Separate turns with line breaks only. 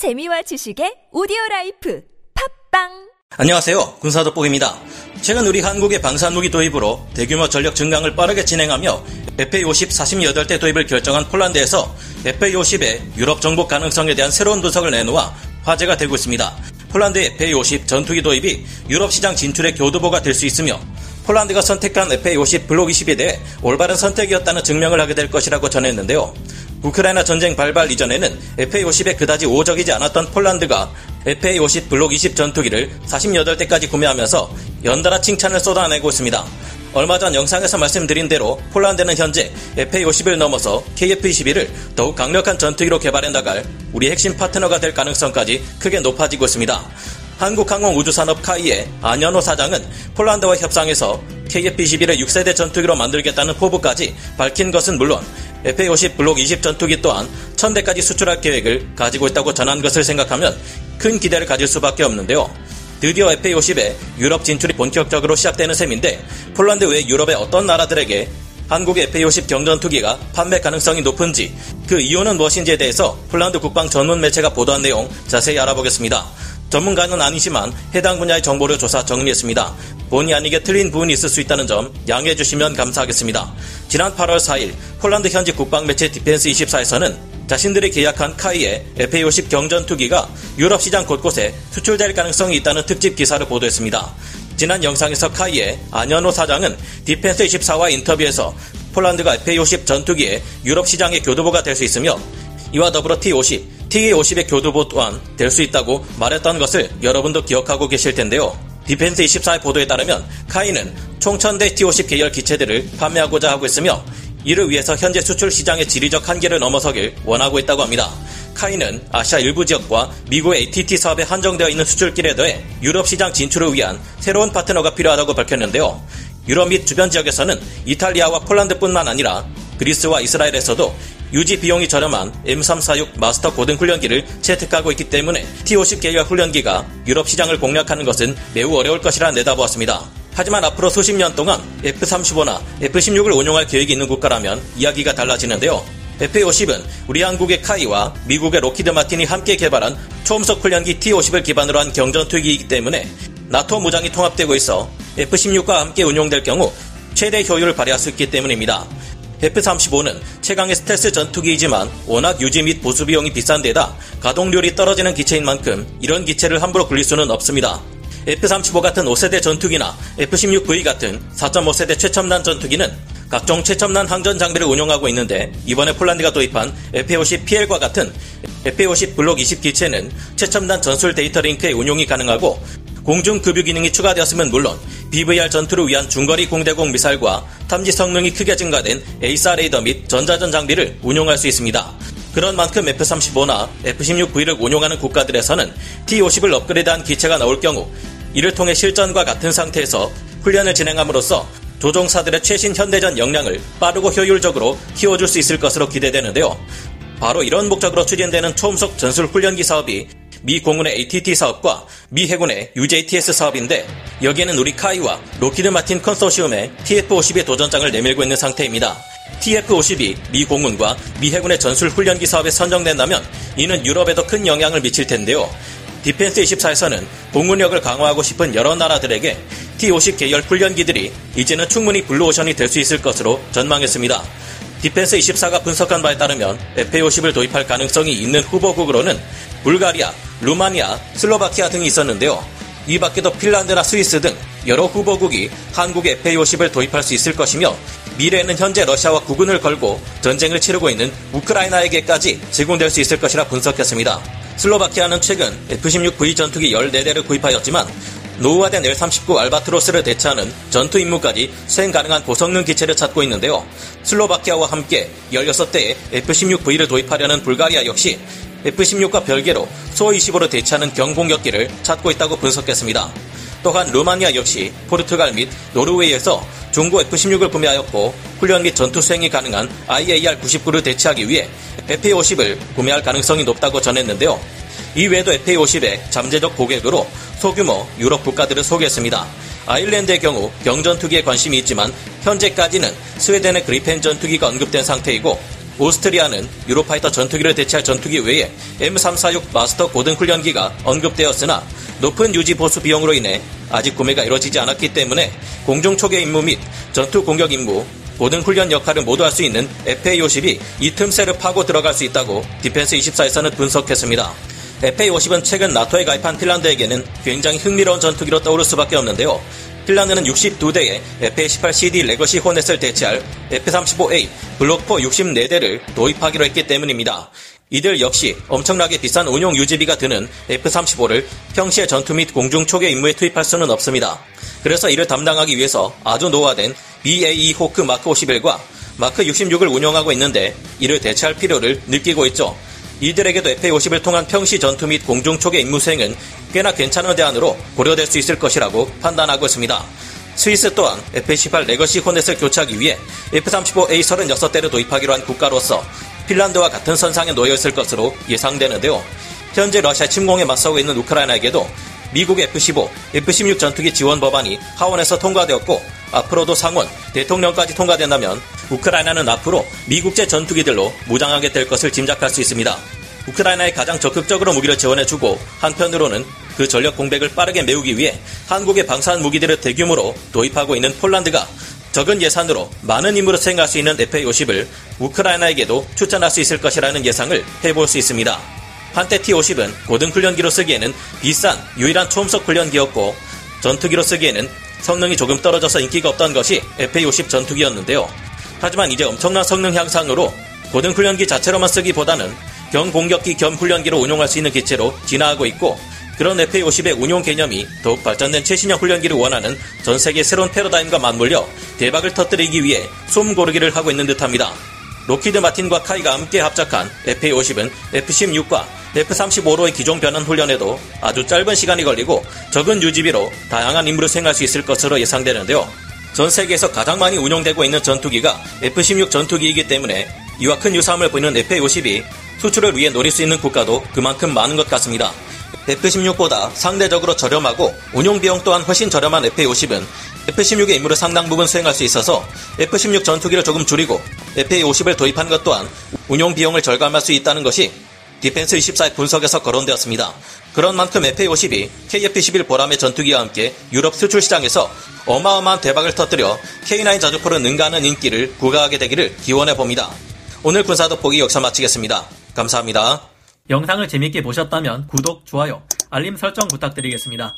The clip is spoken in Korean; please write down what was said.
재미와 지식의 오디오 life 팟빵
안녕하세요. 군사 돋보기입니다. 최근 우리 한국의 방산무기 도입으로 대규모 전력 증강을 빠르게 진행하며 FA-50 48대 도입을 결정한 폴란드에서 FA-50의 유럽 정복 가능성에 대한 새로운 분석을 내놓아 화제가 되고 있습니다. 폴란드의 FA-50 전투기 도입이 유럽 시장 진출의 교두보가 될 수 있으며 폴란드가 선택한 FA-50 블록 20에 대해 올바른 선택이었다는 증명을 하게 될 것이라고 전했는데요. 우크라이나 전쟁 발발 이전에는 FA-50에 그다지 오적이지 않았던 폴란드가 FA-50 블록 20 전투기를 48대까지 구매하면서 연달아 칭찬을 쏟아내고 있습니다. 얼마 전 영상에서 말씀드린 대로 폴란드는 현재 FA-50을 넘어서 KF-21을 더욱 강력한 전투기로 개발해 나갈 우리 핵심 파트너가 될 가능성까지 크게 높아지고 있습니다. 한국항공우주산업 카이의 안현호 사장은 폴란드와 협상에서 KF-21을 6세대 전투기로 만들겠다는 포부까지 밝힌 것은 물론 FA-50 블록 20 전투기 또한 1000대까지 수출할 계획을 가지고 있다고 전한 것을 생각하면 큰 기대를 가질 수밖에 없는데요. 드디어 FA-50의 유럽 진출이 본격적으로 시작되는 셈인데 폴란드 외 유럽의 어떤 나라들에게 한국의 FA-50 경전투기가 판매 가능성이 높은지 그 이유는 무엇인지에 대해서 폴란드 국방 전문 매체가 보도한 내용 자세히 알아보겠습니다. 전문가는 아니지만 해당 분야의 정보를 조사 정리했습니다. 본의 아니게 틀린 부분이 있을 수 있다는 점 양해해 주시면 감사하겠습니다. 지난 8월 4일 폴란드 현지 국방 매체 디펜스 24에서는 자신들이 계약한 KAI의 FA-50 경전투기가 유럽 시장 곳곳에 수출될 가능성이 있다는 특집 기사를 보도했습니다. 지난 영상에서 KAI의 안현호 사장은 디펜스 24와 인터뷰에서 폴란드가 FA-50 전투기의 유럽 시장의 교두보가 될 수 있으며 이와 더불어 T-50, T-50의 교두보 또한 될 수 있다고 말했던 것을 여러분도 기억하고 계실 텐데요. 디펜스 24의 보도에 따르면 KAI는 총 1000대 T-50 계열 기체들을 판매하고자 하고 있으며 이를 위해서 현재 수출 시장의 지리적 한계를 넘어서길 원하고 있다고 합니다. 카이는 아시아 일부 지역과 미국의 ATT 사업에 한정되어 있는 수출길에 더해 유럽 시장 진출을 위한 새로운 파트너가 필요하다고 밝혔는데요. 유럽 및 주변 지역에서는 이탈리아와 폴란드뿐만 아니라 그리스와 이스라엘에서도 유지 비용이 저렴한 M346 마스터 고등 훈련기를 채택하고 있기 때문에 T50 계열 훈련기가 유럽 시장을 공략하는 것은 매우 어려울 것이라 내다보았습니다. 하지만 앞으로 수십 년 동안 F-35나 F-16을 운용할 계획이 있는 국가라면 이야기가 달라지는데요. FA-50은 우리 한국의 KAI와 미국의 록히드 마틴이 함께 개발한 초음속 훈련기 T-50을 기반으로 한 경전투기이기 때문에 나토 무장이 통합되고 있어 F-16과 함께 운용될 경우 최대 효율을 발휘할 수 있기 때문입니다. F-35는 최강의 스텔스 전투기이지만 워낙 유지 및 보수 비용이 비싼 데다 가동률이 떨어지는 기체인 만큼 이런 기체를 함부로 굴릴 수는 없습니다. F-35 같은 5세대 전투기나 F-16V 같은 4.5세대 최첨단 전투기는 각종 최첨단 항전 장비를 운용하고 있는데 이번에 폴란드가 도입한 FA-50PL과 같은 FA-50 블록 20 기체는 최첨단 전술 데이터 링크의 운용이 가능하고 공중 급유 기능이 추가되었음은 물론 BVR 전투를 위한 중거리 공대공 미사일과 탐지 성능이 크게 증가된 AESA 레이더 및 전자전 장비를 운용할 수 있습니다. 그런 만큼 F-35나 F-16V를 운용하는 국가들에서는 T-50을 업그레이드한 기체가 나올 경우 이를 통해 실전과 같은 상태에서 훈련을 진행함으로써 조종사들의 최신 현대전 역량을 빠르고 효율적으로 키워줄 수 있을 것으로 기대되는데요. 바로 이런 목적으로 추진되는 초음속 전술 훈련기 사업이 미 공군의 ATT 사업과 미 해군의 UJTS 사업인데 여기에는 우리 KAI와 록히드 마틴 컨소시엄의 TF-50이 도전장을 내밀고 있는 상태입니다. TF-50이 미 공군과 미 해군의 전술 훈련기 사업에 선정된다면 이는 유럽에도 큰 영향을 미칠 텐데요. Defence 24에서는 공군력을 강화하고 싶은 여러 나라들에게 T-50 계열 훈련기들이 이제는 충분히 블루오션이 될 수 있을 것으로 전망했습니다. Defence 24가 분석한 바에 따르면 FA-50을 도입할 가능성이 있는 후보국으로는 불가리아, 루마니아, 슬로바키아 등이 있었는데요. 이 밖에도 핀란드나 스위스 등 여러 후보국이 한국의 FA-50을 도입할 수 있을 것이며 미래에는 현재 러시아와 국운을 걸고 전쟁을 치르고 있는 우크라이나에게까지 제공될 수 있을 것이라 분석했습니다. 슬로바키아는 최근 F-16V 전투기 14대를 구입하였지만 노후화된 L-39 알바트로스를 대체하는 전투 임무까지 수행 가능한 고성능 기체를 찾고 있는데요. 슬로바키아와 함께 16대의 F-16V를 도입하려는 불가리아 역시 F-16과 별개로 소-25를 대체하는 경공격기를 찾고 있다고 분석했습니다. 또한 루마니아 역시 포르투갈 및 노르웨이에서 중고 F-16을 구매하였고 훈련 및 전투 수행이 가능한 IAR-99를 대체하기 위해 FA-50을 구매할 가능성이 높다고 전했는데요. 이외에도 FA-50의 잠재적 고객으로 소규모 유럽 국가들을 소개했습니다. 아일랜드의 경우 경전투기에 관심이 있지만 현재까지는 스웨덴의 그리펜 전투기가 언급된 상태이고 오스트리아는 유로파이터 전투기를 대체할 전투기 외에 M346 마스터 고등 훈련기가 언급되었으나 높은 유지 보수 비용으로 인해 아직 구매가 이루어지지 않았기 때문에 공중 초계 임무 및 전투 공격 임무, 고등 훈련 역할을 모두 할 수 있는 FA-50이 이 틈새를 파고 들어갈 수 있다고 Defence 24에서는 분석했습니다. FA-50은 최근 나토에 가입한 핀란드에게는 굉장히 흥미로운 전투기로 떠오를 수밖에 없는데요. 핀란드는 62대의 F-18CD 레거시 호넷을 대체할 F-35A 블록 4 64대를 도입하기로 했기 때문입니다. 이들 역시 엄청나게 비싼 운용 유지비가 드는 F-35를 평시에 전투 및 공중 초계 임무에 투입할 수는 없습니다. 그래서 이를 담당하기 위해서 아주 노후화된 BAE Hawk Mark 51과 마크 66을 운용하고 있는데 이를 대체할 필요를 느끼고 있죠. 이들에게도 FA-50을 통한 평시 전투 및 공중 초계 임무 수행은 꽤나 괜찮은 대안으로 고려될 수 있을 것이라고 판단하고 있습니다. 스위스 또한 F-18 legacy Hornet을 교체하기 위해 F-35A 36대를 도입하기로 한 국가로서 핀란드와 같은 선상에 놓여 있을 것으로 예상되는데요. 현재 러시아 침공에 맞서고 있는 우크라이나에게도 미국 F-15, F-16 전투기 지원 법안이 하원에서 통과되었고 앞으로도 상원, 대통령까지 통과된다면 우크라이나는 앞으로 미국제 전투기들로 무장하게 될 것을 짐작할 수 있습니다. 우크라이나에 가장 적극적으로 무기를 지원해주고 한편으로는 그 전력 공백을 빠르게 메우기 위해 한국의 방사한 무기들을 대규모로 도입하고 있는 폴란드가 적은 예산으로 많은 임무를 수행할 수 있는 FA-50을 우크라이나에게도 추천할 수 있을 것이라는 예상을 해볼 수 있습니다. 한때 T-50은 고등훈련기로 쓰기에는 비싼 유일한 초음속 훈련기였고 전투기로 쓰기에는 성능이 조금 떨어져서 인기가 없던 것이 FA-50 전투기였는데요. 하지만 이제 엄청난 성능 향상으로 고등훈련기 자체로만 쓰기보다는 경공격기 겸 훈련기로 운용할 수 있는 기체로 진화하고 있고 그런 FA-50의 운용 개념이 더욱 발전된 최신형 훈련기를 원하는 전 세계 새로운 패러다임과 맞물려 대박을 터뜨리기 위해 솜 고르기를 하고 있는 듯합니다. 록히드 마틴과 KAI가 함께 합작한 FA-50은 F-16과 F-35로의 기종 변환 훈련에도 아주 짧은 시간이 걸리고 적은 유지비로 다양한 임무를 수행할 수 있을 것으로 예상되는데요. 전 세계에서 가장 많이 운용되고 있는 전투기가 F-16 전투기이기 때문에 이와 큰 유사함을 보이는 FA-50이 수출을 위해 노릴 수 있는 국가도 그만큼 많은 것 같습니다. F-16보다 상대적으로 저렴하고 운용 비용 또한 훨씬 저렴한 FA-50은 F-16의 임무를 상당 부분 수행할 수 있어서 F-16 전투기를 조금 줄이고 FA-50을 도입한 것 또한 운용 비용을 절감할 수 있다는 것이 디펜스 24의 분석에서 거론되었습니다. 그런 만큼 FA-50이 KF-11 보람의 전투기와 함께 유럽 수출 시장에서 어마어마한 대박을 터뜨려 K9 자주포를 능가하는 인기를 구가하게 되기를 기원해 봅니다. 오늘 군사 돋보기 여기서 마치겠습니다. 감사합니다.
영상을 재밌게 보셨다면 구독, 좋아요, 알림 설정 부탁드리겠습니다.